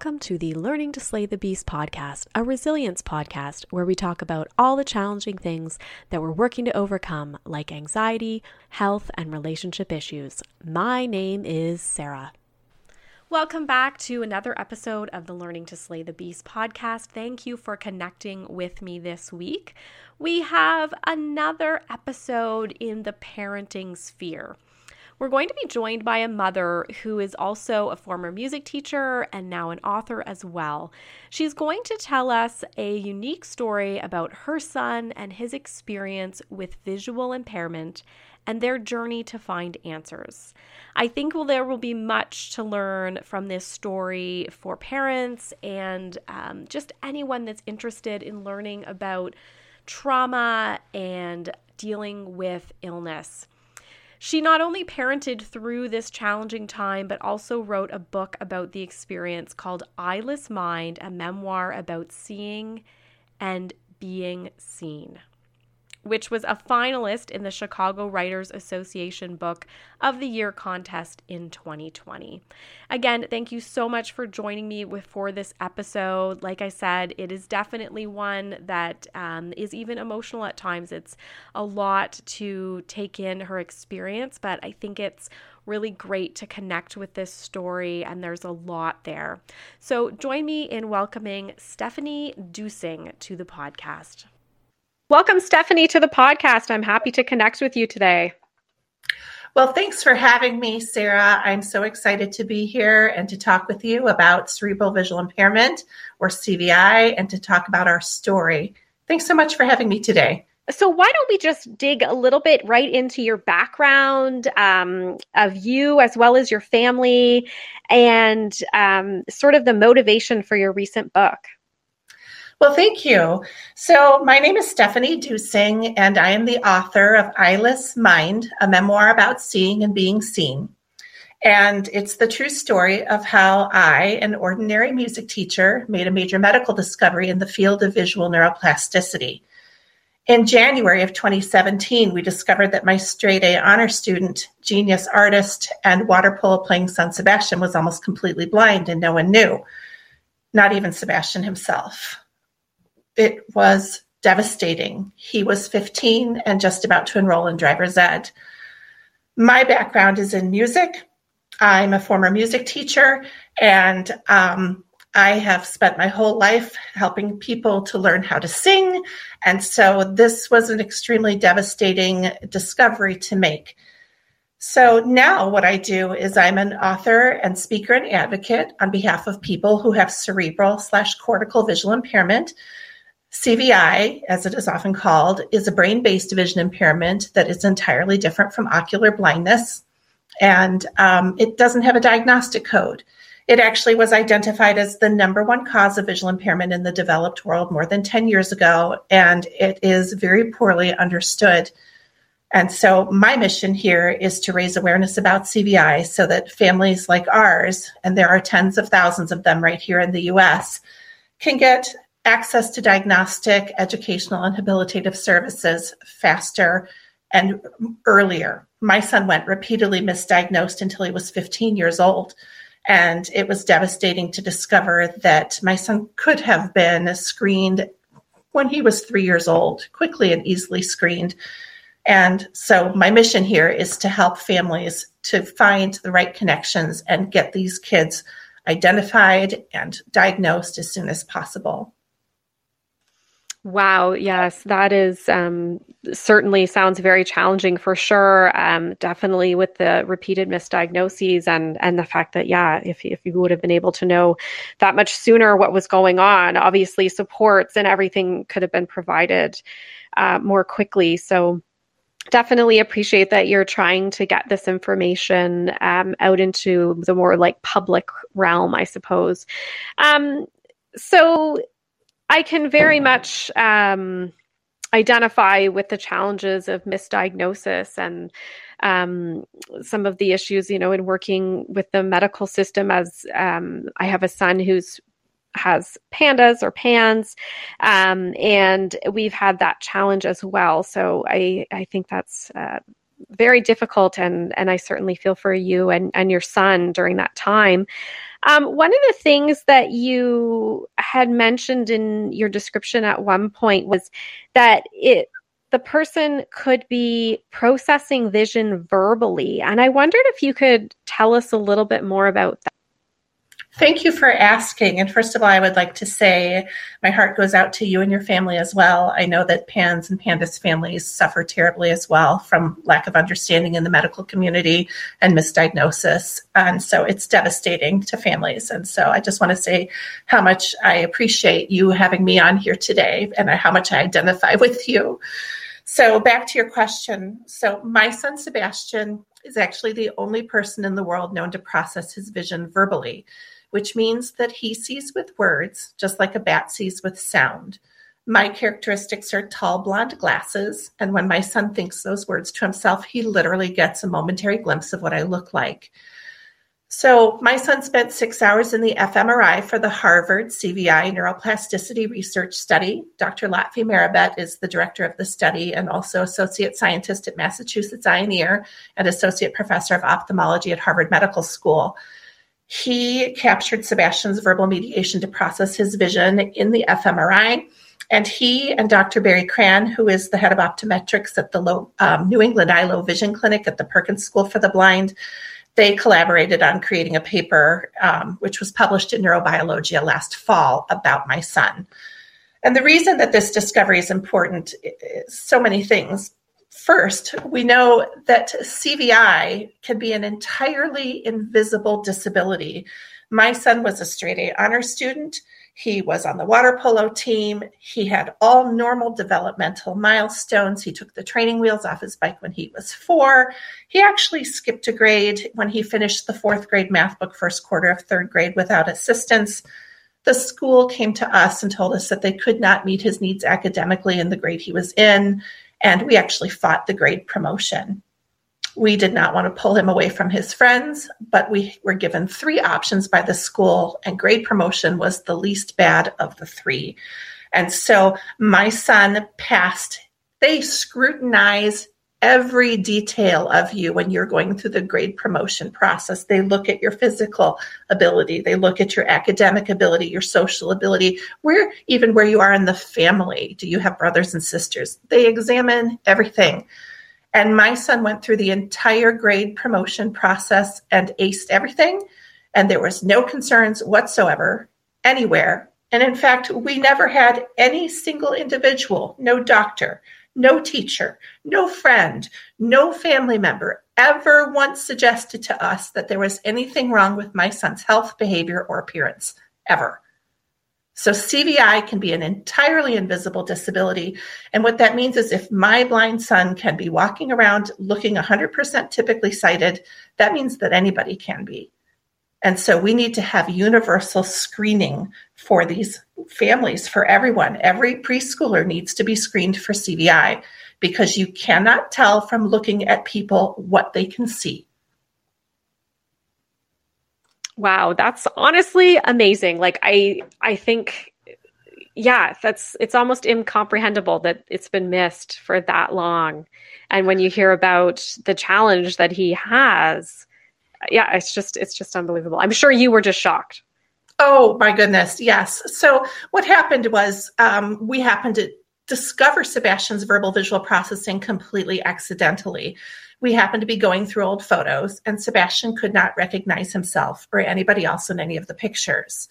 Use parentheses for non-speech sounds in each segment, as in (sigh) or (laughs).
Welcome to the Learning to Slay the Beast podcast, a resilience podcast where we talk about all the challenging things that we're working to overcome, like anxiety, health, and relationship issues. My name is Sarah. Welcome back to another episode of the Learning to Slay the Beast podcast. Thank you for connecting with me this week. We have another episode in the parenting sphere. We're going to be joined by a mother who is also a former music teacher and now an author as well. She's going to tell us a unique story about her son and his experience with visual impairment and their journey to find answers. I think well, there will be much to learn from this story for parents and um, just anyone that's interested in learning about trauma and dealing with illness. She not only parented through this challenging time, but also wrote a book about the experience called Eyeless Mind, a memoir about seeing and being seen which was a finalist in the Chicago Writers Association Book of the Year contest in 2020. Again, thank you so much for joining me with, for this episode. Like I said, it is definitely one that um, is even emotional at times. It's a lot to take in her experience, but I think it's really great to connect with this story, and there's a lot there. So join me in welcoming Stephanie Dusing to the podcast. Welcome, Stephanie, to the podcast. I'm happy to connect with you today. Well, thanks for having me, Sarah. I'm so excited to be here and to talk with you about cerebral visual impairment or CVI and to talk about our story. Thanks so much for having me today. So, why don't we just dig a little bit right into your background um, of you as well as your family and um, sort of the motivation for your recent book? Well, thank you. So, my name is Stephanie Dusing, and I am the author of Eyeless Mind, a memoir about seeing and being seen. And it's the true story of how I, an ordinary music teacher, made a major medical discovery in the field of visual neuroplasticity. In January of 2017, we discovered that my straight A honor student, genius artist, and water polo playing son Sebastian was almost completely blind, and no one knew, not even Sebastian himself it was devastating. He was 15 and just about to enroll in driver's ed. My background is in music. I'm a former music teacher, and um, I have spent my whole life helping people to learn how to sing. And so this was an extremely devastating discovery to make. So now what I do is I'm an author and speaker and advocate on behalf of people who have cerebral slash cortical visual impairment CVI, as it is often called, is a brain based vision impairment that is entirely different from ocular blindness. And um, it doesn't have a diagnostic code. It actually was identified as the number one cause of visual impairment in the developed world more than 10 years ago, and it is very poorly understood. And so, my mission here is to raise awareness about CVI so that families like ours, and there are tens of thousands of them right here in the US, can get access to diagnostic, educational, and habilitative services faster and earlier. My son went repeatedly misdiagnosed until he was 15 years old. And it was devastating to discover that my son could have been screened when he was three years old, quickly and easily screened. And so, my mission here is to help families to find the right connections and get these kids identified and diagnosed as soon as possible. Wow. Yes, that is um, certainly sounds very challenging for sure. Um, definitely with the repeated misdiagnoses and and the fact that yeah, if if you would have been able to know that much sooner what was going on, obviously supports and everything could have been provided uh, more quickly. So definitely appreciate that you're trying to get this information um, out into the more like public realm, I suppose. Um, so I can very much um, identify with the challenges of misdiagnosis and um, some of the issues, you know, in working with the medical system. As um, I have a son who's has pandas or pans, um, and we've had that challenge as well. So I I think that's uh, very difficult, and and I certainly feel for you and and your son during that time. Um, one of the things that you had mentioned in your description at one point was that it the person could be processing vision verbally, and I wondered if you could tell us a little bit more about that. Thank you for asking. And first of all, I would like to say my heart goes out to you and your family as well. I know that PANS and PANDAS families suffer terribly as well from lack of understanding in the medical community and misdiagnosis. And so it's devastating to families. And so I just want to say how much I appreciate you having me on here today and how much I identify with you. So back to your question. So my son Sebastian is actually the only person in the world known to process his vision verbally which means that he sees with words just like a bat sees with sound. My characteristics are tall blonde glasses, and when my son thinks those words to himself, he literally gets a momentary glimpse of what I look like. So, my son spent six hours in the fMRI for the Harvard CVI neuroplasticity research study. Dr. Lotfi Merabet is the director of the study and also associate scientist at Massachusetts Eye and Ear and associate professor of ophthalmology at Harvard Medical School. He captured Sebastian's verbal mediation to process his vision in the fMRI. And he and Dr. Barry Kran, who is the head of optometrics at the low, um, New England Eye Low Vision Clinic at the Perkins School for the Blind, they collaborated on creating a paper um, which was published in Neurobiologia last fall about my son. And the reason that this discovery is important is so many things. First, we know that CVI can be an entirely invisible disability. My son was a straight A honor student. He was on the water polo team. He had all normal developmental milestones. He took the training wheels off his bike when he was four. He actually skipped a grade when he finished the fourth grade math book first quarter of third grade without assistance. The school came to us and told us that they could not meet his needs academically in the grade he was in and we actually fought the grade promotion. We did not want to pull him away from his friends, but we were given three options by the school, and grade promotion was the least bad of the three. And so my son passed. They scrutinize every detail of you when you're going through the grade promotion process. They look at your physical ability, they look at your academic ability, your social ability, where even where you are in the family. Do you have brothers and sisters? They examine everything. And my son went through the entire grade promotion process and aced everything. And there was no concerns whatsoever anywhere. And in fact, we never had any single individual, no doctor, no teacher, no friend, no family member ever once suggested to us that there was anything wrong with my son's health, behavior, or appearance, ever. So CVI can be an entirely invisible disability. And what that means is if my blind son can be walking around looking 100% typically sighted, that means that anybody can be. And so we need to have universal screening for these families, for everyone. Every preschooler needs to be screened for CVI because you cannot tell from looking at people what they can see. Wow, that's honestly amazing. Like I I think yeah, that's it's almost incomprehensible that it's been missed for that long. And when you hear about the challenge that he has, yeah, it's just it's just unbelievable. I'm sure you were just shocked. Oh my goodness, yes. So what happened was um, we happened to discover Sebastian's verbal visual processing completely accidentally. We happened to be going through old photos, and Sebastian could not recognize himself or anybody else in any of the pictures.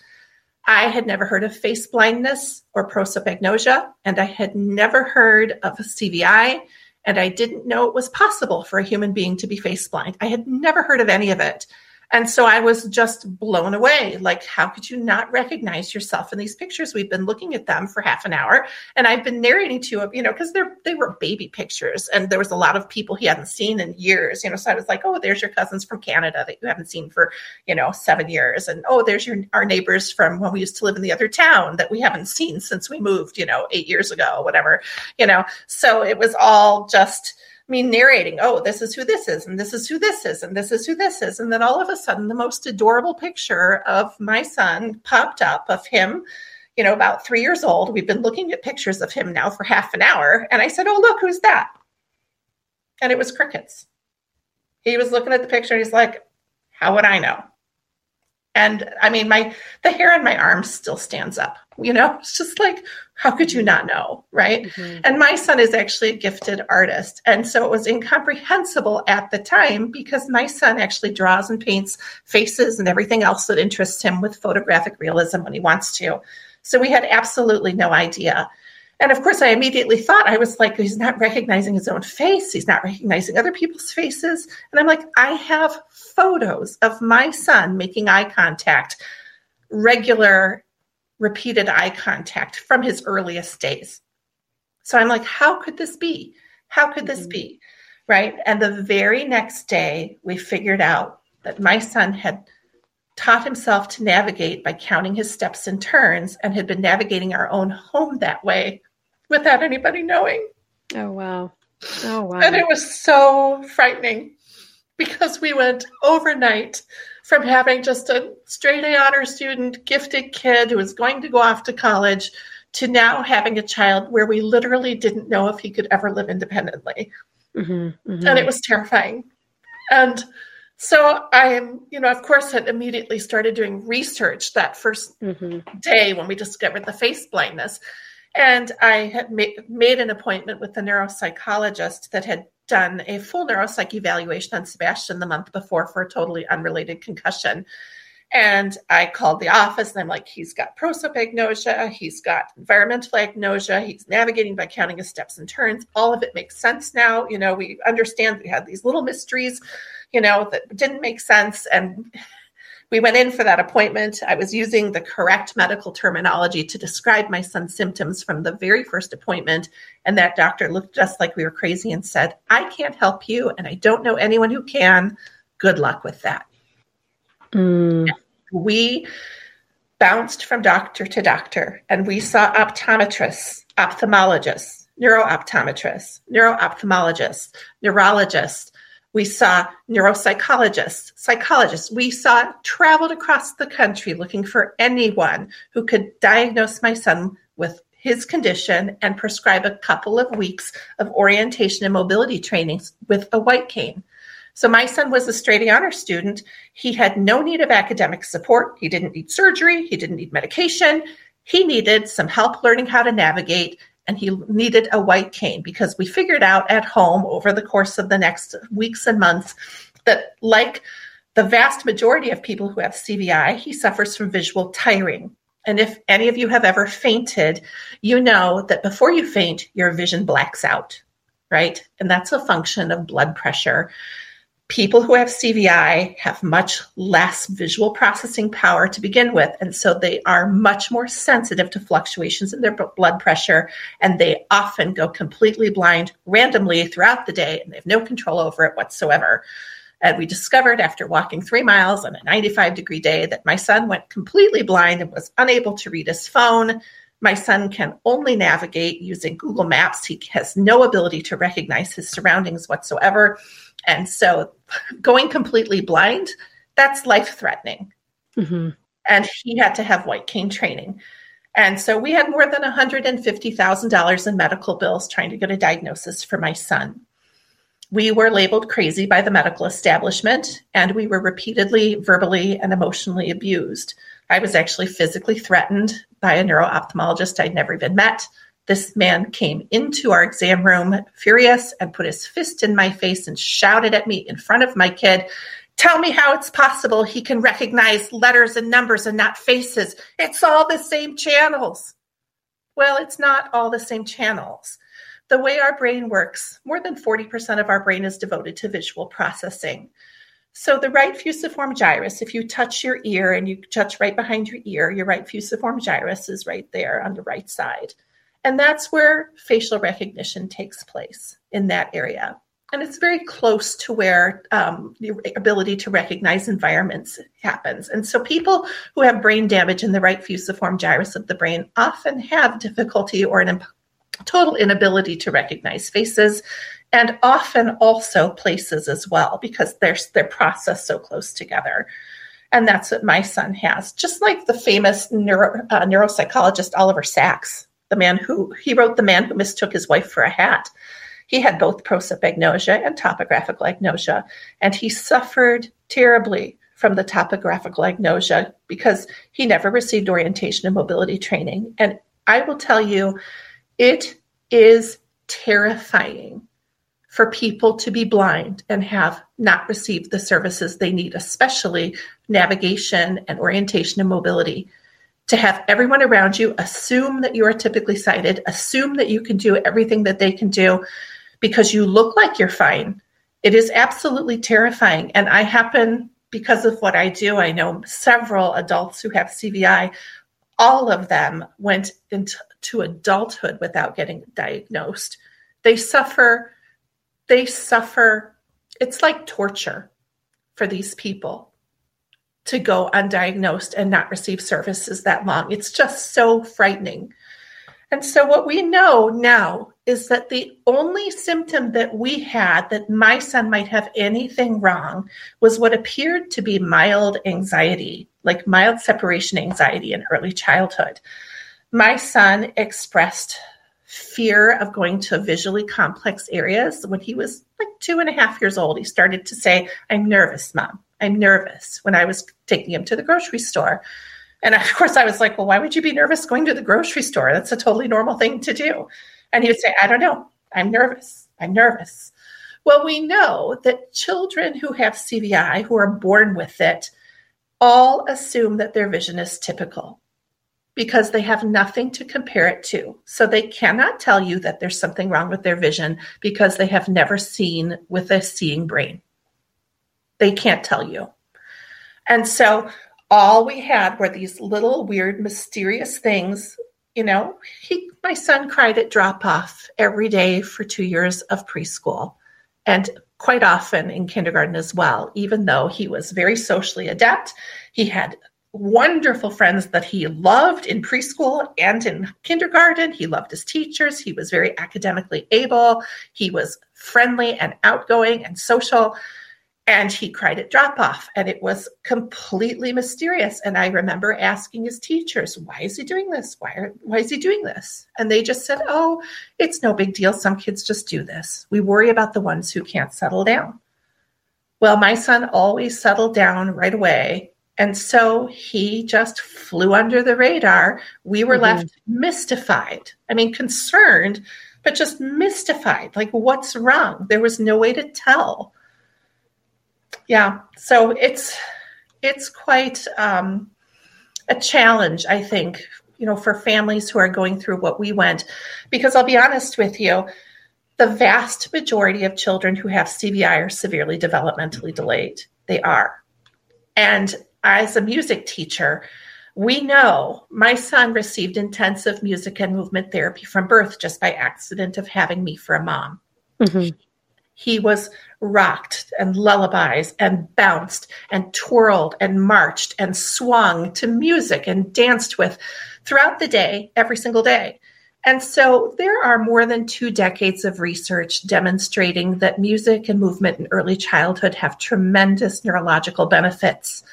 I had never heard of face blindness or prosopagnosia, and I had never heard of a CVI and I didn't know it was possible for a human being to be face blind. I had never heard of any of it. And so I was just blown away. Like, how could you not recognize yourself in these pictures? We've been looking at them for half an hour, and I've been narrating to him, you know, because they're they were baby pictures, and there was a lot of people he hadn't seen in years, you know. So I was like, oh, there's your cousins from Canada that you haven't seen for, you know, seven years, and oh, there's your our neighbors from when we used to live in the other town that we haven't seen since we moved, you know, eight years ago, whatever, you know. So it was all just me narrating, oh, this is who this is, and this is who this is, and this is who this is. And then all of a sudden, the most adorable picture of my son popped up of him, you know, about three years old. We've been looking at pictures of him now for half an hour. And I said, oh, look, who's that? And it was crickets. He was looking at the picture and he's like, How would I know? And I mean, my the hair on my arms still stands up. You know, it's just like, how could you not know? Right. Mm-hmm. And my son is actually a gifted artist. And so it was incomprehensible at the time because my son actually draws and paints faces and everything else that interests him with photographic realism when he wants to. So we had absolutely no idea. And of course, I immediately thought, I was like, he's not recognizing his own face. He's not recognizing other people's faces. And I'm like, I have photos of my son making eye contact, regular, repeated eye contact from his earliest days. So I'm like, how could this be? How could this mm-hmm. be? Right. And the very next day, we figured out that my son had taught himself to navigate by counting his steps and turns and had been navigating our own home that way without anybody knowing. Oh, wow. Oh, wow. And it was so frightening because we went overnight from having just a straight A honor student, gifted kid who was going to go off to college to now having a child where we literally didn't know if he could ever live independently. Mm-hmm, mm-hmm. And it was terrifying. And so I am, you know, of course, had immediately started doing research that 1st mm-hmm. day when we discovered the face blindness. And I had ma- made an appointment with the neuropsychologist that had done a full neuropsych evaluation on Sebastian the month before for a totally unrelated concussion. And I called the office and I'm like, he's got prosopagnosia, he's got environmental agnosia, he's navigating by counting his steps and turns. All of it makes sense now. You know, we understand we had these little mysteries, you know, that didn't make sense. And we went in for that appointment. I was using the correct medical terminology to describe my son's symptoms from the very first appointment. And that doctor looked just like we were crazy and said, I can't help you, and I don't know anyone who can. Good luck with that. Mm. We bounced from doctor to doctor, and we saw optometrists, ophthalmologists, neurooptometrists, neuroophthalmologists, neurologists, we saw neuropsychologists, psychologists. We saw traveled across the country looking for anyone who could diagnose my son with his condition and prescribe a couple of weeks of orientation and mobility trainings with a white cane. So my son was a straight A honor student. He had no need of academic support. He didn't need surgery. He didn't need medication. He needed some help learning how to navigate and he needed a white cane because we figured out at home over the course of the next weeks and months that, like the vast majority of people who have CVI, he suffers from visual tiring. And if any of you have ever fainted, you know that before you faint, your vision blacks out, right? And that's a function of blood pressure people who have CVI have much less visual processing power to begin with. And so they are much more sensitive to fluctuations in their blood pressure. And they often go completely blind randomly throughout the day and they have no control over it whatsoever. And we discovered after walking three miles on a 95 degree day that my son went completely blind and was unable to read his phone. My son can only navigate using Google Maps. He has no ability to recognize his surroundings whatsoever. And so going completely blind, that's life threatening. Mm-hmm. And he had to have white cane training. And so we had more than $150,000 in medical bills trying to get a diagnosis for my son. We were labeled crazy by the medical establishment, and we were repeatedly verbally and emotionally abused. I was actually physically threatened by a neuro ophthalmologist I'd never even met. This man came into our exam room furious and put his fist in my face and shouted at me in front of my kid. Tell me how it's possible he can recognize letters and numbers and not faces. It's all the same channels. Well, it's not all the same channels. The way our brain works, more than 40% of our brain is devoted to visual processing. So, the right fusiform gyrus, if you touch your ear and you touch right behind your ear, your right fusiform gyrus is right there on the right side. And that's where facial recognition takes place in that area. And it's very close to where um, the ability to recognize environments happens. And so people who have brain damage in the right fusiform gyrus of the brain often have difficulty or an imp- total inability to recognize faces and often also places as well because they're, they're processed so close together. And that's what my son has, just like the famous neuro, uh, neuropsychologist Oliver Sacks the man who he wrote the man who mistook his wife for a hat He had both prosopagnosia and topographic agnosia, and he suffered terribly from the topographical agnosia because he never received orientation and mobility training. And I will tell you, it is terrifying for people to be blind and have not received the services they need, especially navigation and orientation and mobility. To have everyone around you assume that you are typically sighted, assume that you can do everything that they can do because you look like you're fine. It is absolutely terrifying. And I happen because of what I do, I know several adults who have CVI. All of them went into adulthood without getting diagnosed. They suffer, they suffer, it's like torture for these people to go undiagnosed and not receive services that long. It's just so frightening. And so, what we know now is that the only symptom that we had that my son might have anything wrong was what appeared to be mild anxiety, like mild separation anxiety in early childhood. My son expressed fear of going to visually complex areas when he was like two and a half years old. He started to say, I'm nervous, mom. I'm nervous when I was taking him to the grocery store. And of course, I was like, well, why would you be nervous going to the grocery store? That's a totally normal thing to do. And he would say, I don't know. I'm nervous. I'm nervous. Well, we know that children who have CVI, who are born with it, all assume that their vision is typical because they have nothing to compare it to. So they cannot tell you that there's something wrong with their vision because they have never seen with a seeing brain. They can't tell you. And so all we had were these little weird mysterious things you know. He my son cried at drop off every day for 2 years of preschool and quite often in kindergarten as well even though he was very socially adept. He had wonderful friends that he loved in preschool and in kindergarten. He loved his teachers. He was very academically able. He was friendly and outgoing and social and he cried at drop off and it was completely mysterious. And i remember asking his teachers why is he doing this? Why, are, why is he doing this? And they just said oh it's no big deal. Some kids just do this. We worry about the ones who can't settle down. Well my son always settled down right away. And so he just flew under the radar. We were mm-hmm. left mystified. I mean concerned but just mystified. Like what's wrong? There was no way to tell yeah so it's it's quite um, a challenge i think you know for families who are going through what we went. Because i'll be honest with you the vast majority of children who have cvi are severely developmentally delayed. They are. And as a music teacher we know my son received intensive music and movement therapy from birth just by accident of having me for a mom. Mm-hmm. he was rocked and lullabies and bounced and twirled and marched and swung to music and danced with throughout the day, every single day. And so there are more than two decades of research demonstrating that music and movement in early childhood have tremendous neurological benefits.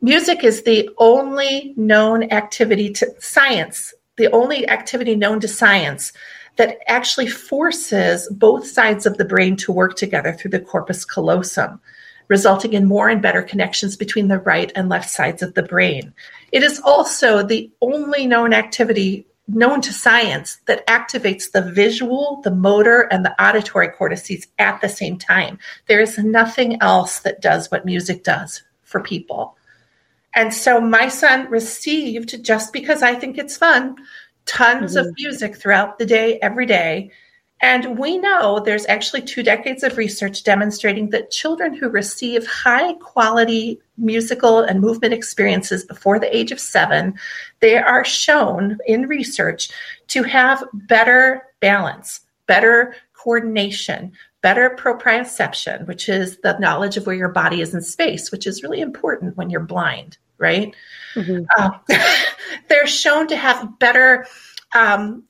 Music is the only known activity to science, the only activity known to science that actually forces both sides of the brain to work together through the corpus callosum, resulting in more and better connections between the right and left sides of the brain. It is also the only known activity known to science that activates the visual, the motor, and the auditory cortices at the same time. There is nothing else that does what music does for people. And so my son received, just because I think it's fun, tons mm-hmm. of music throughout the day, every day. And we know there's actually two decades of research demonstrating that children who receive high quality musical and movement experiences before the age of seven, they are shown in research to have better balance, better coordination, better proprioception, which is the knowledge of where your body is in space, which is really important when you're blind, right? Mm-hmm. Uh, (laughs) they're shown to have better um,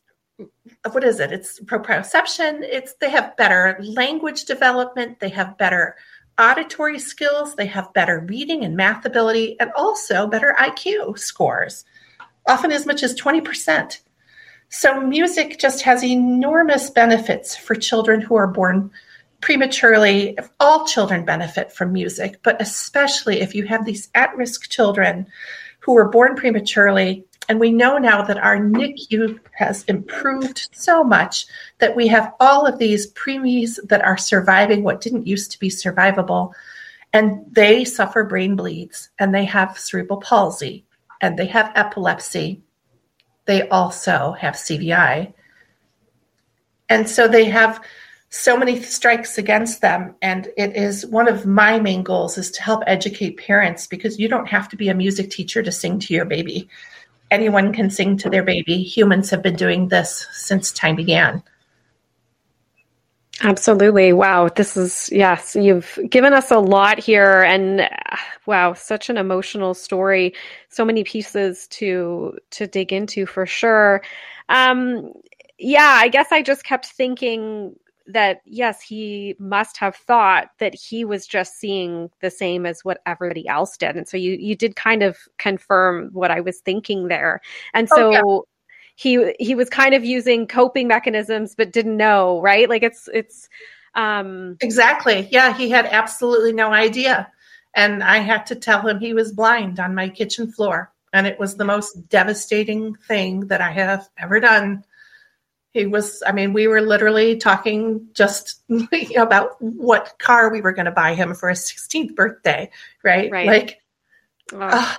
what is it? It's proprioception. It's they have better language development. They have better auditory skills. They have better reading and math ability, and also better IQ scores, often as much as twenty percent. So, music just has enormous benefits for children who are born prematurely. All children benefit from music, but especially if you have these at risk children who were born prematurely. And we know now that our NICU has improved so much that we have all of these preemies that are surviving what didn't used to be survivable. And they suffer brain bleeds and they have cerebral palsy and they have epilepsy they also have CVI. And so they have so many strikes against them. And it is one of my main goals is to help educate parents because you don't have to be a music teacher to sing to your baby. Anyone can sing to their baby. Humans have been doing this since time began. Absolutely. Wow. This is, yes, you've given us a lot here. And wow, such an emotional story. So many pieces to, to dig into for sure. Um, yeah, I guess I just kept thinking that yes, he must have thought that he was just seeing the same as what everybody else did. And so you, you did kind of confirm what I was thinking there. And so, oh, yeah. he he was kind of using coping mechanisms but didn't know right? Like it's it's um exactly. Yeah he had absolutely no idea. And i had to tell him he was blind on my kitchen floor. And it was the most devastating thing that i have ever done he was i mean we were literally talking just (laughs) about what car we were going to buy him for his 16th birthday right, right. like oh. uh,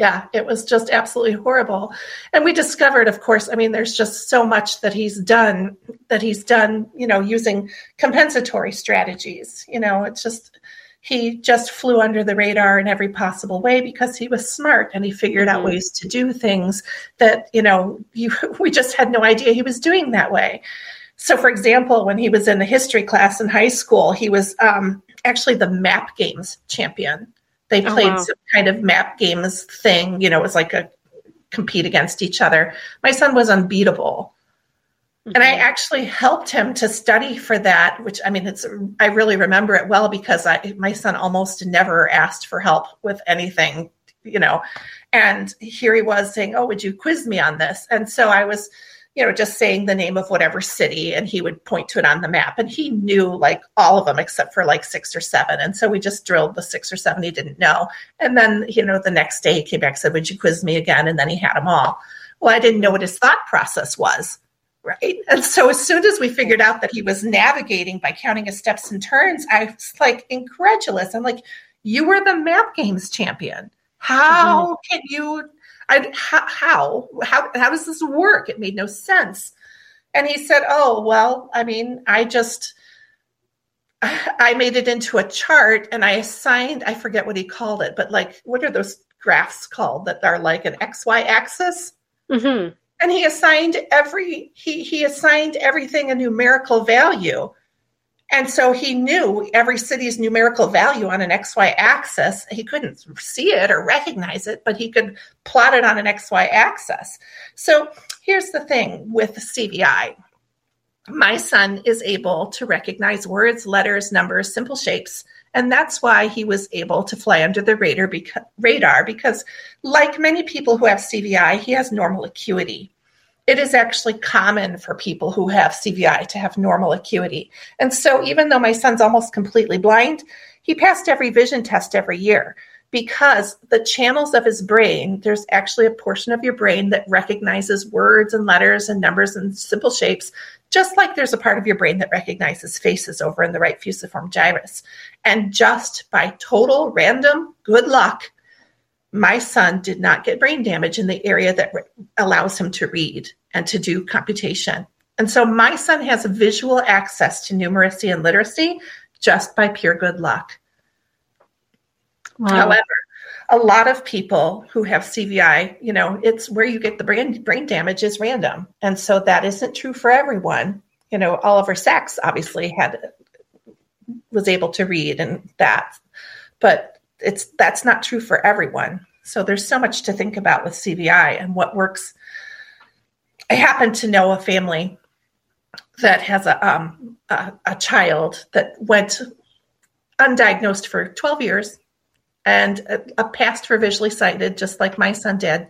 yeah, it was just absolutely horrible. And we discovered, of course, I mean, there's just so much that he's done that he's done, you know, using compensatory strategies. You know, it's just he just flew under the radar in every possible way because he was smart and he figured mm-hmm. out ways to do things that, you know, you, (laughs) we just had no idea he was doing that way. So, for example, when he was in the history class in high school, he was um, actually the map games champion. They oh, played oh, wow. some kind of map games thing. You know, it was like a compete against each other. My son was unbeatable. Mm-hmm. And I mm-hmm. actually helped him to study for that, which I mean, it's I really remember it well because I my son almost never asked for help with anything, you know. And here he was saying, "Oh, would you quiz me on this?" And so I was you know, just saying the name of whatever city and he would point to it on the map. And he knew like all of them except for like six or seven. And so we just drilled the six or seven he didn't know. And then, you know, the next day he came back and said, Would you quiz me again? And then he had them all. Well, I didn't know what his thought process was. Right. And so as soon as we figured out that he was navigating by counting his steps and turns, I was like incredulous. I'm like, You were the map games champion. How mm-hmm. can you I, how, how, how, how does this work? It made no sense. And he said, Oh, well, I mean, I just, (sighs) I made it into a chart and I assigned, I forget what he called it, but like, what are those graphs called that are like an XY axis? Mm-hmm. And he assigned every, he, he assigned everything a numerical value. And so he knew every city's numerical value on an XY axis. He couldn't see it or recognize it, but he could plot it on an XY axis. So here's the thing with CVI my son is able to recognize words, letters, numbers, simple shapes. And that's why he was able to fly under the radar because, radar because, like many people who have CVI, he has normal acuity it is actually common for people who have CVI to have normal acuity. And so, even though my son's almost completely blind, he passed every vision test every year because the channels of his brain, there's actually a portion of your brain that recognizes words and letters and numbers and simple shapes, just like there's a part of your brain that recognizes faces over in the right fusiform gyrus. And just by total random good luck, my son did not get brain damage in the area that re- allows him to read and to do computation. And so my son has visual access to numeracy and literacy just by pure good luck. Wow. However, a lot of people who have CVI, you know, it's where you get the brain brain damage is random. And so that isn't true for everyone. You know, Oliver Sacks obviously had was able to read and that. But it's that's not true for everyone. So there's so much to think about with CVI and what works. I happen to know a family that has a um, a, a child that went undiagnosed for 12 years and a, a for visually sighted, just like my son did.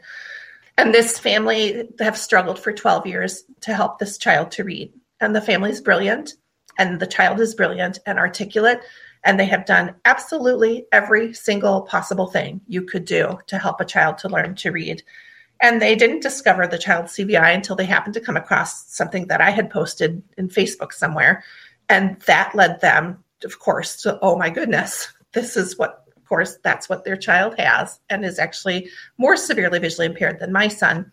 And this family have struggled for 12 years to help this child to read. And the family is brilliant, and the child is brilliant and articulate. And they have done absolutely every single possible thing you could do to help a child to learn to read. And they didn't discover the child's CVI until they happened to come across something that I had posted in Facebook somewhere. And that led them, of course, to, oh my goodness, this is what course, that's what their child has and is actually more severely visually impaired than my son.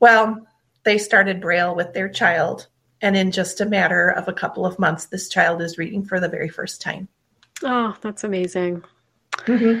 Well, they started Braille with their child, and in just a matter of a couple of months, this child is reading for the very first time. Oh, that's amazing. Mm-hmm.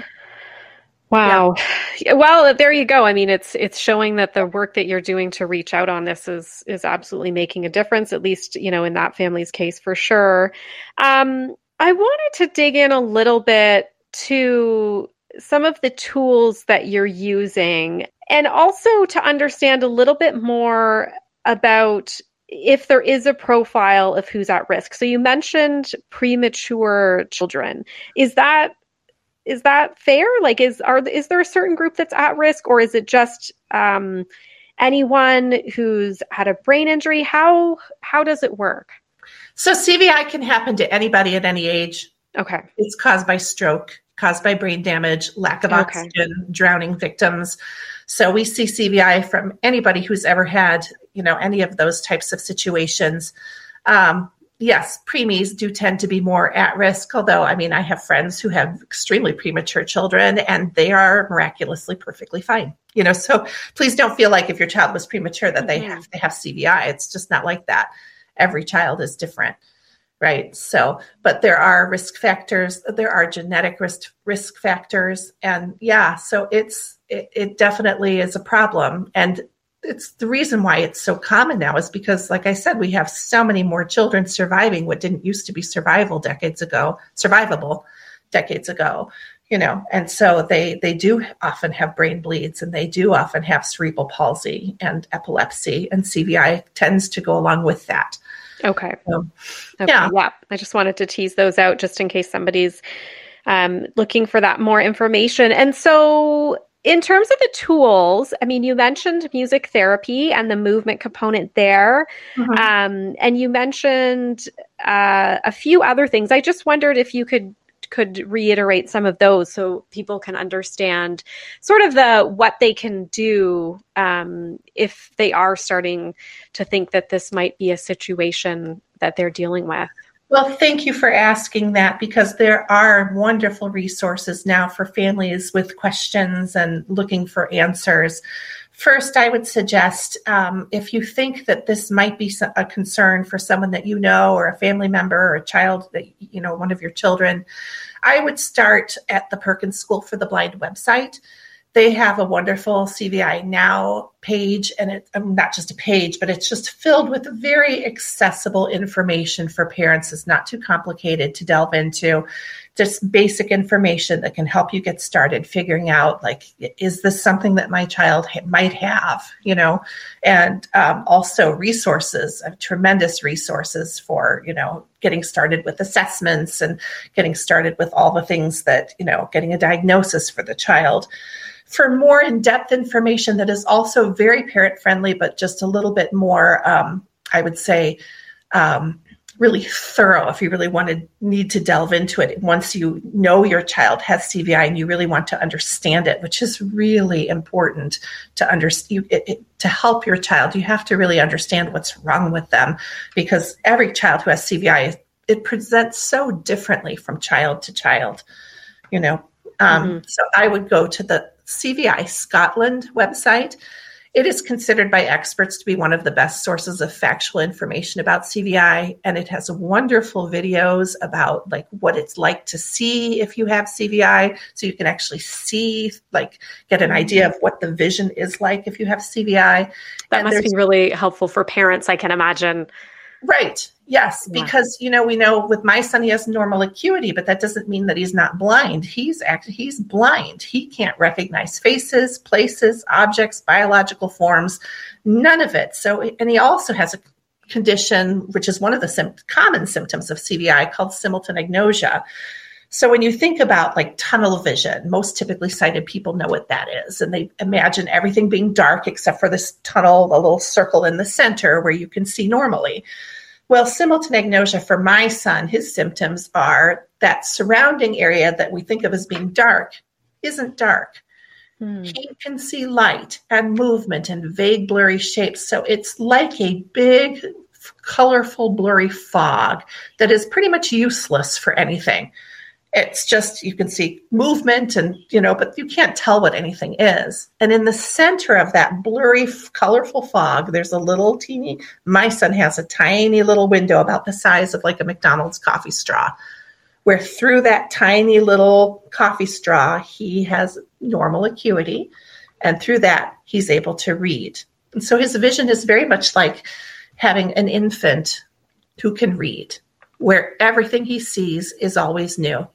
Wow. Yeah. Well, there you go. I mean, it's it's showing that the work that you're doing to reach out on this is is absolutely making a difference. At least, you know, in that family's case, for sure. Um, I wanted to dig in a little bit to some of the tools that you're using and also to understand a little bit more about if there is a profile of who's at risk. So you mentioned premature children. Is that is that fair? Like is are is there a certain group that's at risk or is it just um, anyone who's had a brain injury? How how does it work? So CVI can happen to anybody at any age. Okay. It's caused by stroke, caused by brain damage, lack of okay. oxygen, drowning victims. So we see CVI from anybody who's ever had, you know, any of those types of situations. Um, yes, preemies do tend to be more at risk. Although, I mean, I have friends who have extremely premature children, and they are miraculously perfectly fine. You know, so please don't feel like if your child was premature that they mm-hmm. have to have CVI. It's just not like that. Every child is different right? So but there are risk factors there are genetic risk risk factors and yeah so it's it, it, definitely is a problem. And it's the reason why it's so common now is because like i said we have so many more children surviving what didn't used to be survival decades ago survivable decades ago you know? And so they they do often have brain bleeds and they do often have cerebral palsy and epilepsy and cvi tends to go along with that Okay. So, okay. Yeah. Yeah. I just wanted to tease those out just in case somebody's um, looking for that more information. And so, in terms of the tools, I mean, you mentioned music therapy and the movement component there. Mm-hmm. Um, and you mentioned uh, a few other things. I just wondered if you could could reiterate some of those so people can understand sort of the what they can do um, if they are starting to think that this might be a situation that they're dealing with well, thank you for asking that because there are wonderful resources now for families with questions and looking for answers. First, I would suggest um, if you think that this might be a concern for someone that you know, or a family member, or a child that you know, one of your children, I would start at the Perkins School for the Blind website. They have a wonderful CVI Now page, and it's um, not just a page, but it's just filled with very accessible information for parents. It's not too complicated to delve into. Just basic information that can help you get started figuring out like is this something that my child ha- might have you know? And um, also resources uh, tremendous resources for you know getting started with assessments and getting started with all the things that you know getting a diagnosis for the child for more in-depth information that is also very parent friendly but just a little bit more um, i would say um, really thorough if you really want to need to delve into it once you know your child has CVI and you really want to understand it, which is really important to understand to help your child. You have to really understand what's wrong with them because every child who has CVI it presents so differently from child to child. You know, um, mm-hmm. so I would go to the CVI Scotland website it is considered by experts to be one of the best sources of factual information about CVI, and it has wonderful videos about like what it's like to see if you have CVI, so you can actually see, like, get an idea of what the vision is like if you have CVI. That and must be really helpful for parents, I can imagine. Right. Yes, yeah. because you know we know with my son he has normal acuity, but that doesn't mean that he's not blind. He's actually he's blind. He can't recognize faces, places, objects, biological forms, none of it. So and he also has a condition which is one of the sim- common symptoms of CVI called simultanagnosia. So when you think about like tunnel vision, most typically sighted people know what that is. And they imagine everything being dark except for this tunnel, the little circle in the center where you can see normally. Well, simultanagnosia for my son, his symptoms are that surrounding area that we think of as being dark isn't dark. Hmm. He can see light and movement and vague, blurry shapes. So it's like a big, colorful, blurry fog that is pretty much useless for anything. It's just you can see movement and, you know, but you can't tell what anything is. And in the center of that blurry, colorful fog, there's a little teeny, my son has a tiny little window about the size of like a McDonald's coffee straw where through that tiny little coffee straw, he has normal acuity. And through that, he's able to read. And so his vision is very much like having an infant who can read, where everything he sees is always new.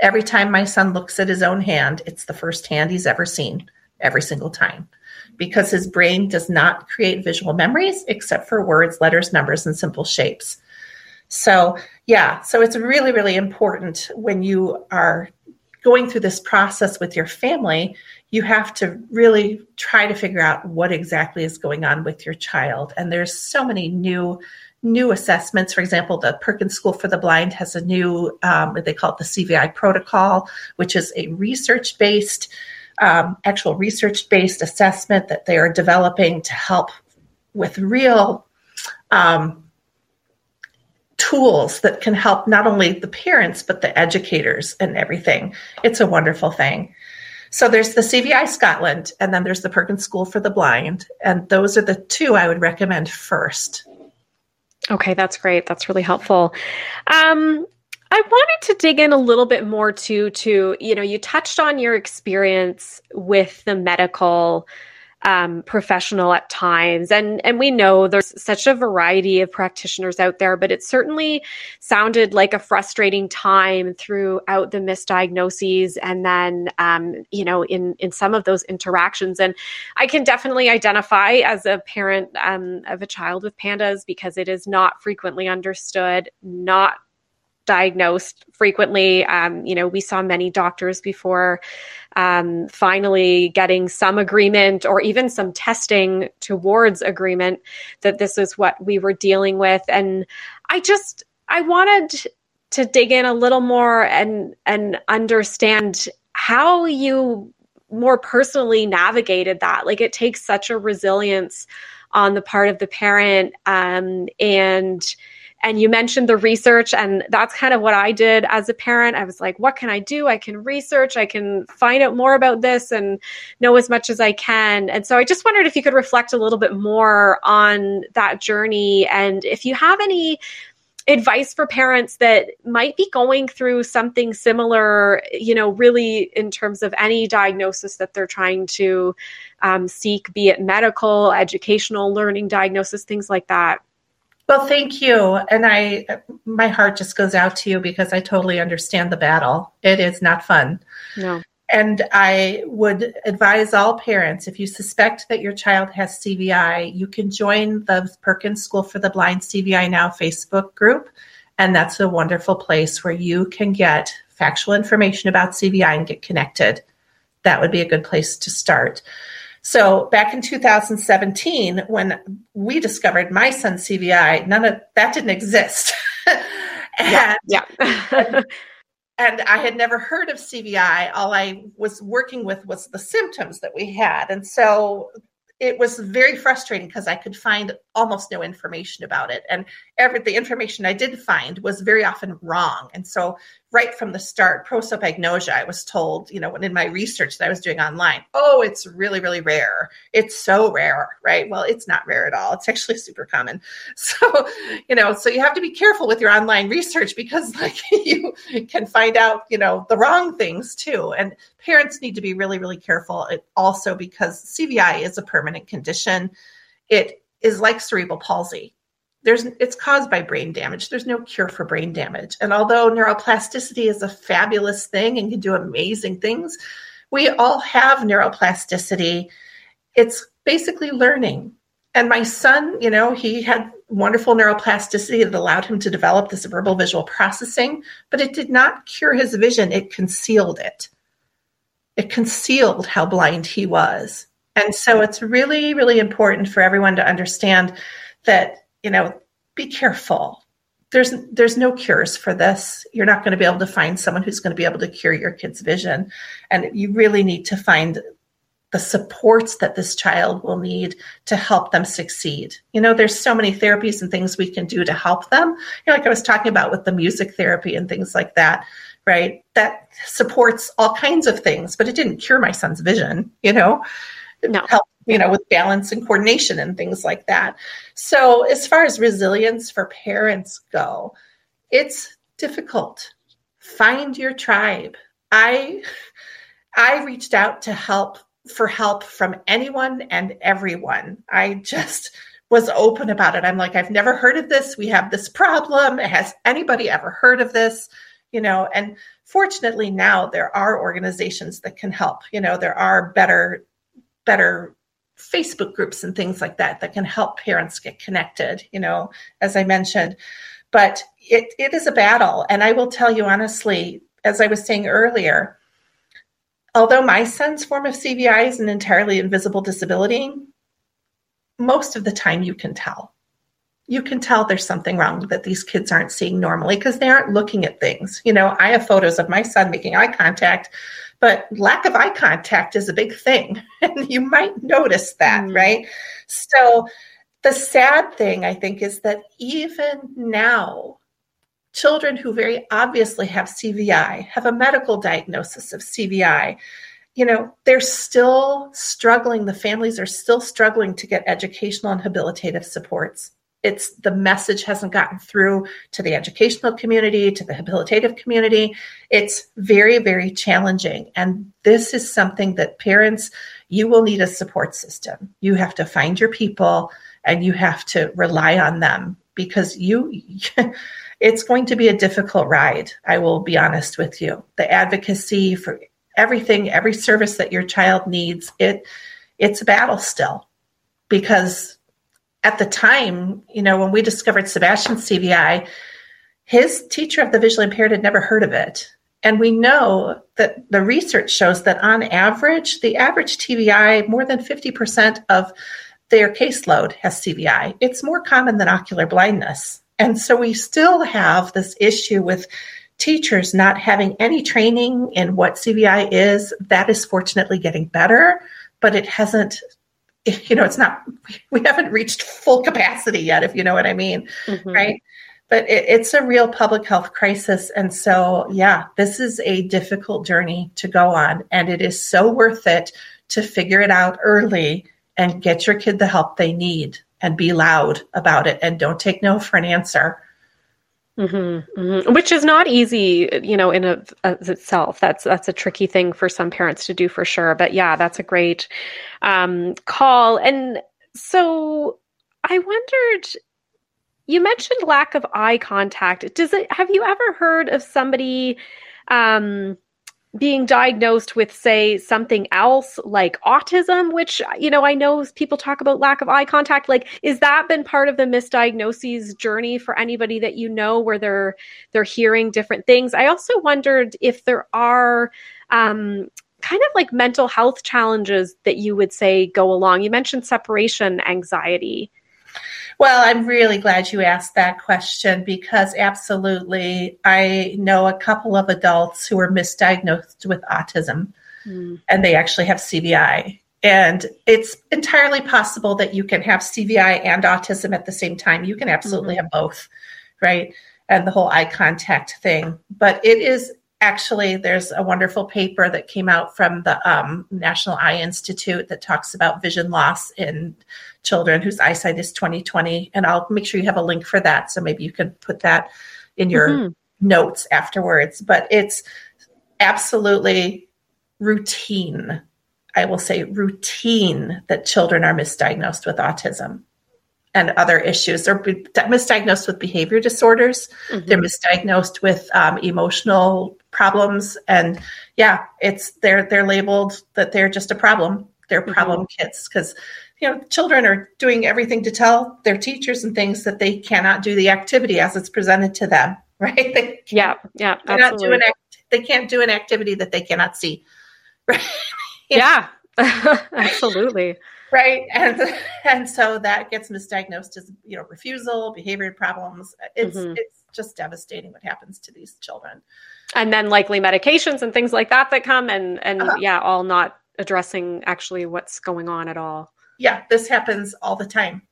Every time my son looks at his own hand, it's the first hand he's ever seen, every single time, because his brain does not create visual memories except for words, letters, numbers, and simple shapes. So, yeah, so it's really, really important when you are going through this process with your family, you have to really try to figure out what exactly is going on with your child. And there's so many new new assessments. For example, the Perkins School for the Blind has a new, um, they call it the CVI protocol, which is a research based, um, actual research based assessment that they are developing to help with real um, tools that can help not only the parents but the educators and everything. It's a wonderful thing. So there's the CVI Scotland and then there's the Perkins School for the Blind and those are the two I would recommend first. Okay, that's great. That's really helpful. Um, I wanted to dig in a little bit more to to you know you touched on your experience with the medical um, professional at times. And and we know there's such a variety of practitioners out there, but it certainly sounded like a frustrating time throughout the misdiagnoses, and then um, you know in in some of those interactions. And I can definitely identify as a parent um, of a child with pandas because it is not frequently understood, not diagnosed frequently. Um, you know, we saw many doctors before um, finally getting some agreement or even some testing towards agreement that this is what we were dealing with. And I just, I wanted to dig in a little more and and understand how you more personally navigated that. Like it takes such a resilience on the part of the parent um, and and you mentioned the research, and that's kind of what I did as a parent. I was like, what can I do? I can research, I can find out more about this and know as much as I can. And so I just wondered if you could reflect a little bit more on that journey and if you have any advice for parents that might be going through something similar, you know, really in terms of any diagnosis that they're trying to um, seek, be it medical, educational, learning diagnosis, things like that. Well, thank you. And I, my heart just goes out to you because I totally understand the battle. It is not fun. No. And I would advise all parents if you suspect that your child has CVI, you can join the Perkins School for the Blind CVI Now Facebook group. And that's a wonderful place where you can get factual information about CVI and get connected. That would be a good place to start. So back in 2017, when we discovered my son's CVI, none of that didn't exist. (laughs) and, yeah. yeah. (laughs) and I had never heard of CVI. All I was working with was the symptoms that we had. And so it was very frustrating because I could find almost no information about it. And every the information I did find was very often wrong. And so right from the start, prosopagnosia, I was told, you know, when in my research that I was doing online, oh, it's really, really rare. It's so rare, right? Well, it's not rare at all. It's actually super common. (laughs) So, you know, so you have to be careful with your online research because (laughs) like you can find out, you know, the wrong things too. And parents need to be really, really careful also because CVI is a permanent condition. It is like cerebral palsy there's it's caused by brain damage. There's no cure for brain damage. And although neuroplasticity is a fabulous thing and can do amazing things, we all have neuroplasticity. It's basically learning. and my son, you know, he had wonderful neuroplasticity that allowed him to develop this verbal visual processing, but it did not cure his vision. It concealed it. It concealed how blind he was. And so it's really, really important for everyone to understand that, you know, be careful. There's there's no cures for this. You're not going to be able to find someone who's going to be able to cure your kid's vision. And you really need to find the supports that this child will need to help them succeed. You know, there's so many therapies and things we can do to help them. You know, like I was talking about with the music therapy and things like that, right? That supports all kinds of things, but it didn't cure my son's vision, you know. It no. helped, you know, with balance and coordination and things like that. So as far as resilience for parents go, it's difficult. Find your tribe. I I reached out to help for help from anyone and everyone. I just was open about it. I'm like, I've never heard of this. We have this problem. Has anybody ever heard of this? You know, and fortunately now there are organizations that can help. You know, there are better, better Facebook groups and things like that that can help parents get connected, you know, as I mentioned. But it, it is a battle. And I will tell you honestly, as I was saying earlier, Although my son's form of CVI is an entirely invisible disability, most of the time you can tell. You can tell there's something wrong that these kids aren't seeing normally because they aren't looking at things. You know, I have photos of my son making eye contact, but lack of eye contact is a big thing. (laughs) And you might notice that, mm. right? So the sad thing, I think, is that even now, children who very obviously have CVI, have a medical diagnosis of CVI, you know, they're still struggling. The families are still struggling to get educational and habilitative supports. It's the message hasn't gotten through to the educational community, to the habilitative community. It's very, very challenging. And this is something that parents, you will need a support system. You have to find your people and you have to rely on them because you (laughs) it's going to be a difficult ride. I will be honest with you. The advocacy for everything, every service that your child needs, it it's a battle still because at the time, you know, when we discovered Sebastian's CVI, his teacher of the visually impaired had never heard of it. And we know that the research shows that on average, the average TVI, more than 50% of their caseload has CVI. It's more common than ocular blindness. And so we still have this issue with teachers not having any training in what CVI is. That is fortunately getting better, but it hasn't, (laughs) you know, it's not, we haven't reached full capacity yet, if you know what I mean. Mm-hmm. Right. But it, it's a real public health crisis. And so, yeah, this is a difficult journey to go on. And it is so worth it to figure it out early and get your kid the help they need and be loud about it and don't take no for an answer. Mm-hmm, mm-hmm. Which is not easy, you know, in of, itself. That's that's a tricky thing for some parents to do for sure. But yeah, that's a great um, call. And so I wondered, you mentioned lack of eye contact. Does it? Have you ever heard of somebody? Um, being diagnosed with say something else like autism which you know i know people talk about lack of eye contact like is that been part of the misdiagnoses journey for anybody that you know where they're they're hearing different things? I also wondered if there are um, kind of like mental health challenges that you would say go along. You mentioned separation anxiety well, I'm really glad you asked that question because absolutely, I know a couple of adults who were misdiagnosed with autism mm. and they actually have CVI. And it's entirely possible that you can have CVI and autism at the same time. You can absolutely mm-hmm. have both, right? And the whole eye contact thing. But it is actually there's a wonderful paper that came out from the um, national eye institute that talks about vision loss in children whose eyesight is 2020 and i'll make sure you have a link for that so maybe you can put that in your mm-hmm. notes afterwards but it's absolutely routine i will say routine that children are misdiagnosed with autism and other issues. They're misdiagnosed with behavior disorders. Mm-hmm. They're misdiagnosed with um, emotional problems, and yeah, it's they're they're labeled that they're just a problem. they're mm-hmm. problem mm-hmm. kids because you know children are doing everything to tell their teachers and things that they cannot do the activity as it's presented to them (laughs) right they yeah yeah (laughs) absolutely. do an act- they can't do an activity that they cannot see (laughs) right yeah absolutely right and and so that gets misdiagnosed as you know refusal behavior problems it's mm-hmm. it's just devastating what happens to these children and then likely medications and things like that that come and and uh-huh. yeah all not addressing actually what's going on at all yeah this happens all the time.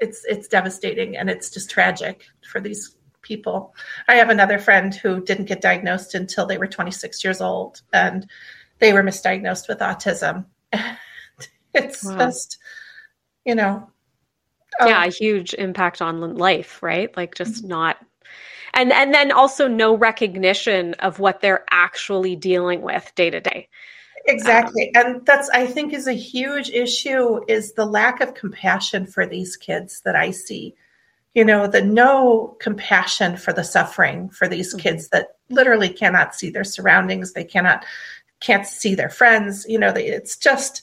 It's it's devastating and it's just tragic for these people. I have another friend who didn't get diagnosed until they were 26 years old and they were misdiagnosed with autism. (laughs) It's wow. just you know um, yeah a huge impact on life right? Like just mm-hmm. not and and then also no recognition of what they're actually dealing with day to day exactly. Um, and that's i think is a huge issue is the lack of compassion for these kids that i see. You know the no compassion for the suffering for these mm-hmm. kids that literally cannot see their surroundings. They cannot can't see their friends. You know they, it's just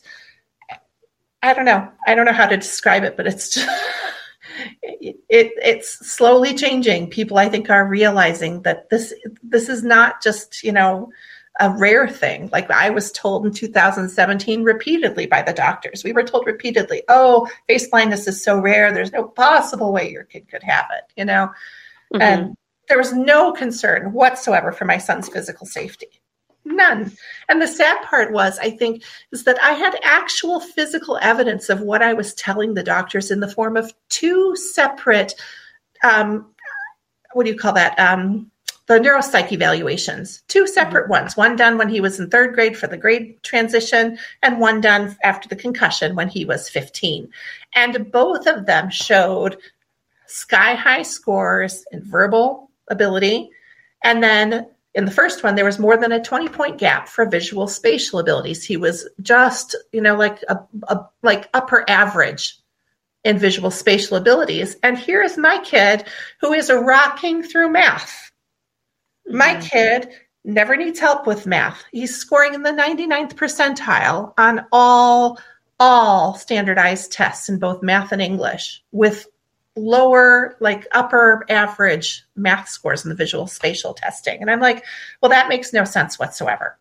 i don't know. I don't know how to describe it but it's just (laughs) it, it's slowly changing. People, I think, are realizing that this this is not just you know a rare thing. Like I was told in 2017 repeatedly by the doctors. We were told repeatedly, "Oh, face blindness is so rare. There's no possible way your kid could have it." You know, mm-hmm. and there was no concern whatsoever for my son's physical safety. None. And the sad part was, I think, is that I had actual physical evidence of what I was telling the doctors in the form of two separate, um, what do you call that? Um, the neuropsych evaluations, two separate mm-hmm. ones, one done when he was in third grade for the grade transition, and one done after the concussion when he was 15. And both of them showed sky high scores in verbal ability and then in the first one, there was more than a 20 point gap for visual spatial abilities. He was just, you know, like a, a like upper average in visual spatial abilities. And here is my kid who is rocking through math. My kid never needs help with math. He's scoring in the 99th percentile on all all standardized tests in both math and English with lower, like upper average math scores in the visual spatial testing. And I'm like, well, that makes no sense whatsoever.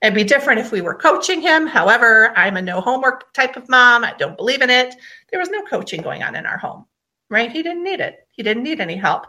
It'd be different if we were coaching him. However, I'm a no homework type of mom. I don't believe in it. There was no coaching going on in our home, right? He didn't need it. He didn't need any help.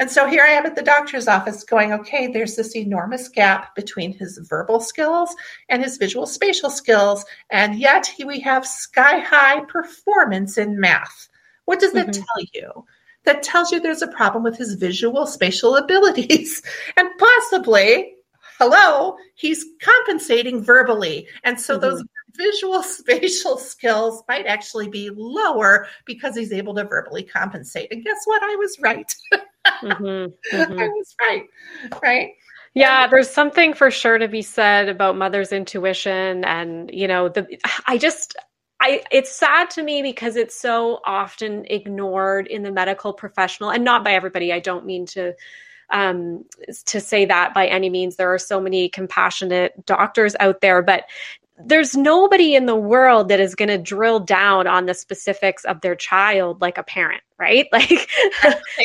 And so here I am at the doctor's office going, okay, there's this enormous gap between his verbal skills and his visual spatial skills. And yet we have sky high performance in math. What does that mm-hmm. tell you? That tells you there's a problem with his visual spatial (laughs) abilities. and possibly, hello, he's compensating verbally. And so mm-hmm. those visual (laughs) spatial skills might actually be lower because he's able to verbally compensate. And guess what? I was right. (laughs) mm-hmm. (laughs) Mm-hmm. I was right. Right. Yeah, there's something for sure to be said about mother's intuition and you know the I just I, it's sad to me because it's so often ignored in the medical professional and not by everybody. I don't mean to um, to say that by any means. There are so many compassionate doctors out there, but there's nobody in the world that is going to drill down on the specifics of their child like a parent right? (laughs) Like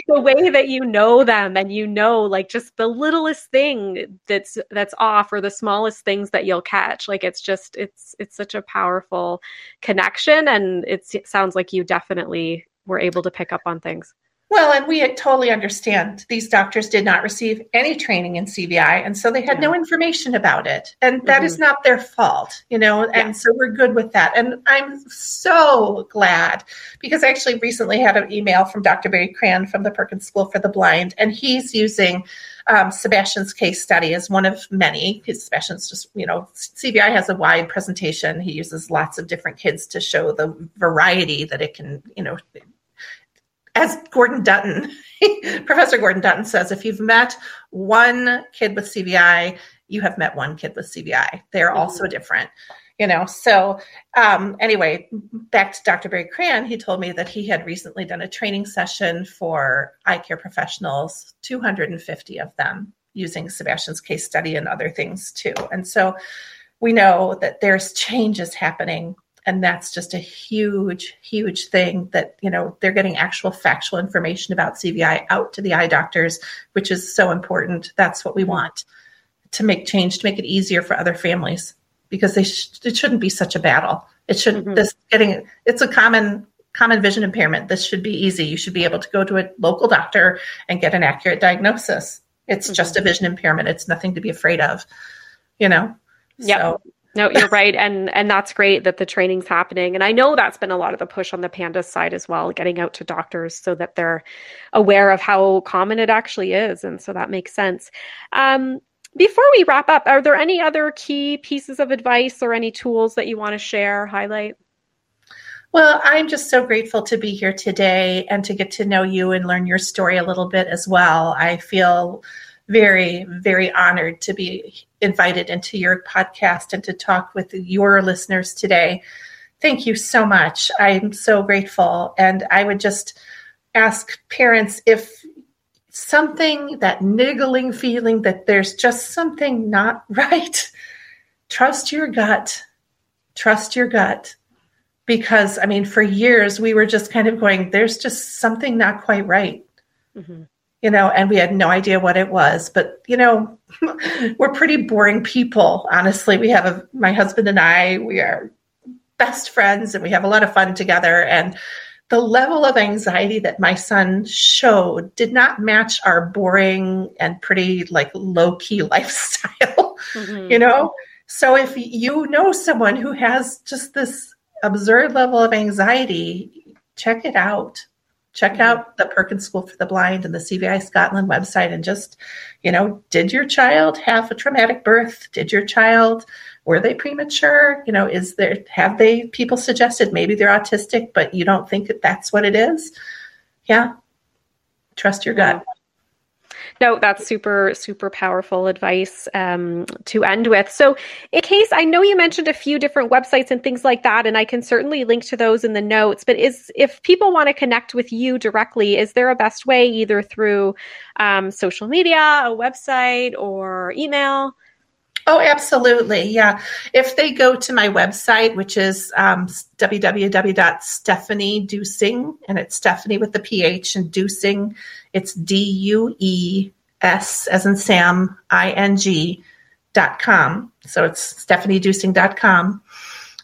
the way that you know them and you know like just the littlest thing that's that's off or the smallest things that you'll catch. Like it's just it's it's such a powerful connection and it sounds like you definitely were able to pick up on things well, and we totally understand these doctors did not receive any training in CVI, and so they had yeah. no information about it. And that mm-hmm. is not their fault, you know, and yeah. so we're good with that. And I'm so glad because I actually recently had an email from Dr. Barry Kran from the Perkins School for the Blind, and he's using um, Sebastian's case study as one of many. His Sebastian's just, you know, CVI has a wide presentation. He uses lots of different kids to show the variety that it can, you know, as Gordon Dutton, (laughs) Professor Gordon Dutton says, if you've met one kid with CVI, you have met one kid with CVI. They're all so mm-hmm. different, you know. So, um, anyway, back to Dr. Barry Kran, he told me that he had recently done a training session for eye care professionals, 250 of them, using Sebastian's case study and other things too. And so, we know that there's changes happening and that's just a huge huge thing that you know they're getting actual factual information about cvi out to the eye doctors which is so important. That's what we want to make change to make it easier for other families because they sh- it shouldn't be such a battle. It shouldn't mm-hmm. this getting it's a common common vision impairment. This should be easy. You should be able to go to a local doctor and get an accurate diagnosis. It's mm-hmm. just a vision impairment. It's nothing to be afraid of you know? Yeah so, no, you're (laughs) right, and and that's great that the training's happening. And I know that's been a lot of the push on the pandas side as well, getting out to doctors so that they're aware of how common it actually is, and so that makes sense. Um, before we wrap up, are there any other key pieces of advice or any tools that you want to share, highlight? Well, I'm just so grateful to be here today and to get to know you and learn your story a little bit as well. I feel very, very honored to be invited into your podcast and to talk with your listeners today. Thank you so much. I'm so grateful. And I would just ask parents if something, that niggling feeling that there's just something not (laughs) right, trust your gut. Trust your gut. Because, I mean, for years we were just kind of going, there's just something not quite right. Mm-hmm you know, and we had no idea what it was. But, you know, (laughs) we're pretty boring people, honestly. We have a, my husband and I, we are best friends and we have a lot of fun together. And the level of anxiety that my son showed did not match our boring and pretty like low key (laughs) lifestyle, mm-hmm. you know? So if you know someone who has just this absurd level of anxiety, check it out check mm-hmm. out the Perkins School for the Blind and the CVI Scotland website and just, you know, did your child have a traumatic birth? Did your child were they premature? You know, is there have they people suggested maybe they're autistic, but you don't think that that's what it is? Yeah. Trust your gut. No, that's super, super powerful advice um, to end with. So, in case I know you mentioned a few different websites and things like that, and I can certainly link to those in the notes. But is if people want to connect with you directly, is there a best way either through um, social media, a website, or email? Oh, absolutely. Yeah. If they go to my website, which is um, www.stephanie and it's Stephanie with the PH and Duesing, it's D U E S as in Sam, I N G dot com. So it's stephanieduesing.com.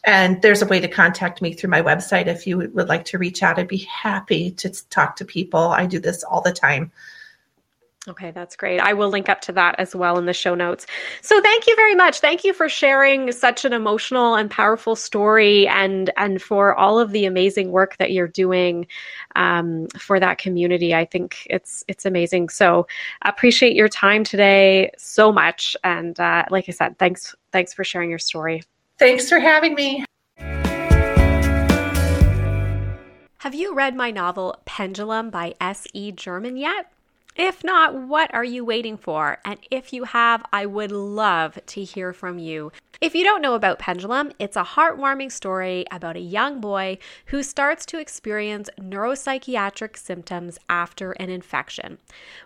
And there's a way to contact me through my website if you would like to reach out. I'd be happy to talk to people. I do this all the time. Okay, that's great. I will link up to that as well in the show notes. So thank you very much. Thank you for sharing such an emotional and powerful story and and for all of the amazing work that you're doing um, for that community. I think it's it's amazing. So appreciate your time today so much. And uh, like I said, thanks thanks for sharing your story. Thanks for having me. Have you read my novel Pendulum by S.E. German yet? If not, what are you waiting for? And if you have, I would love to hear from you. If you don't know about Pendulum, it's a heartwarming story about a young boy who starts to experience neuropsychiatric symptoms after an infection.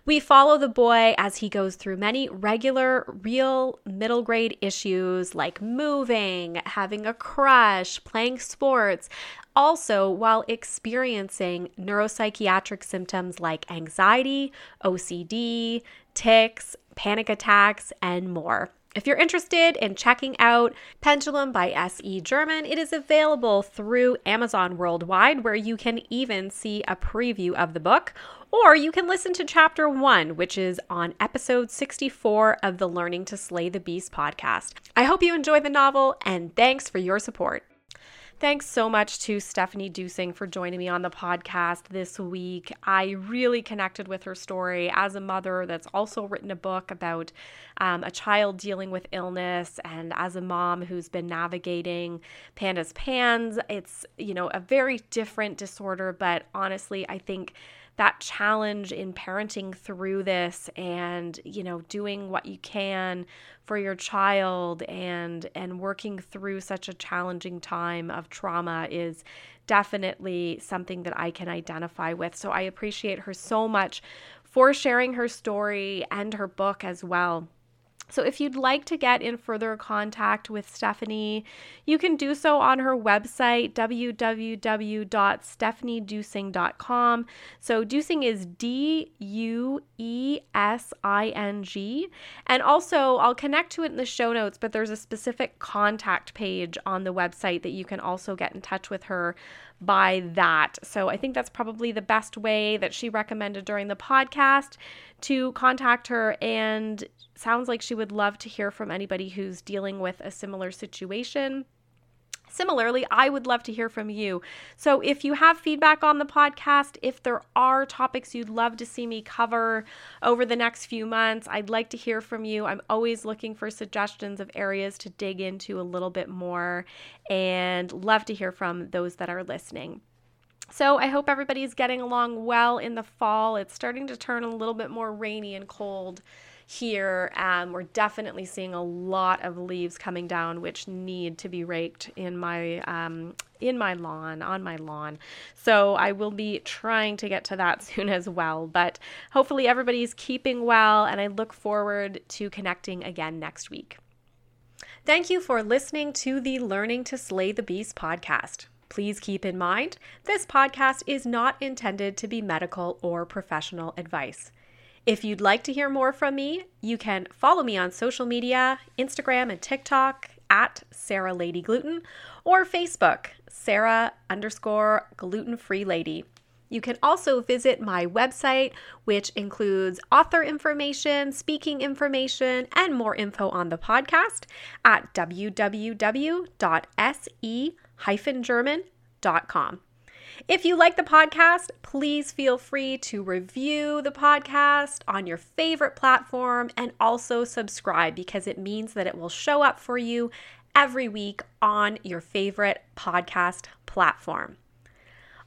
We follow the boy as he goes through many regular, real middle grade issues like moving, having a crush, playing sports, also while experiencing neuropsychiatric symptoms like anxiety, OCD, tics, panic attacks, and more. If you're interested in checking out Pendulum by S.E. German, it is available through Amazon worldwide, where you can even see a preview of the book, or you can listen to chapter one, which is on episode 64 of the Learning to Slay the Beast podcast. I hope you enjoy the novel, and thanks for your support. Thanks so much to Stephanie Duesing for joining me on the podcast this week. I really connected with her story as a mother that's also written a book about um, a child dealing with illness, and as a mom who's been navigating PANDAS PANS. It's, you know, a very different disorder, but honestly, I think that challenge in parenting through this and you know doing what you can for your child and and working through such a challenging time of trauma is definitely something that I can identify with. So I appreciate her so much for sharing her story and her book as well. So, if you'd like to get in further contact with Stephanie, you can do so on her website, www.stephanieduesing.com. So, Duesing is D U E S I N G. And also, I'll connect to it in the show notes, but there's a specific contact page on the website that you can also get in touch with her by that. So I think that's probably the best way that she recommended during the podcast to contact her. And sounds like she would love to hear from anybody who's dealing with a similar situation. Similarly, I would love to hear from you. So, if you have feedback on the podcast, if there are topics you'd love to see me cover over the next few months, I'd like to hear from you. I'm always looking for suggestions of areas to dig into a little bit more and love to hear from those that are listening. So, I hope everybody's getting along well in the fall. It's starting to turn a little bit more rainy and cold here. Um, we're definitely seeing a lot of leaves coming down which need to be raked in my um, in my lawn on my lawn. So i will be trying to get to that (laughs) soon as well but hopefully everybody's keeping well and i look forward to connecting again next week. Thank you for listening to the learning to slay the beast podcast. Please keep in mind, this podcast is not intended to be medical or professional advice. If you'd like to hear more from me, you can follow me on social media, Instagram and TikTok at Sarah Lady Gluten, or Facebook, Sarah underscore gluten free lady. You can also visit my website, which includes author information, speaking information, and more info on the podcast at www.se-german.com. If you like the podcast, please feel free to review the podcast on your favorite platform and also subscribe because it means that it will show up for you every week on your favorite podcast platform.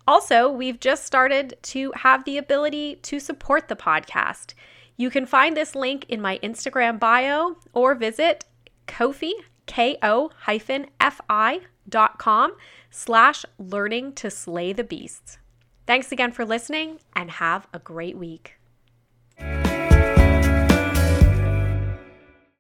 Also, we've just started to have the ability to support the podcast. You can find this link in my Instagram bio or visit Ko-fi, ko-fi.com slash learning to slay the beasts. Thanks again for listening and have a great week.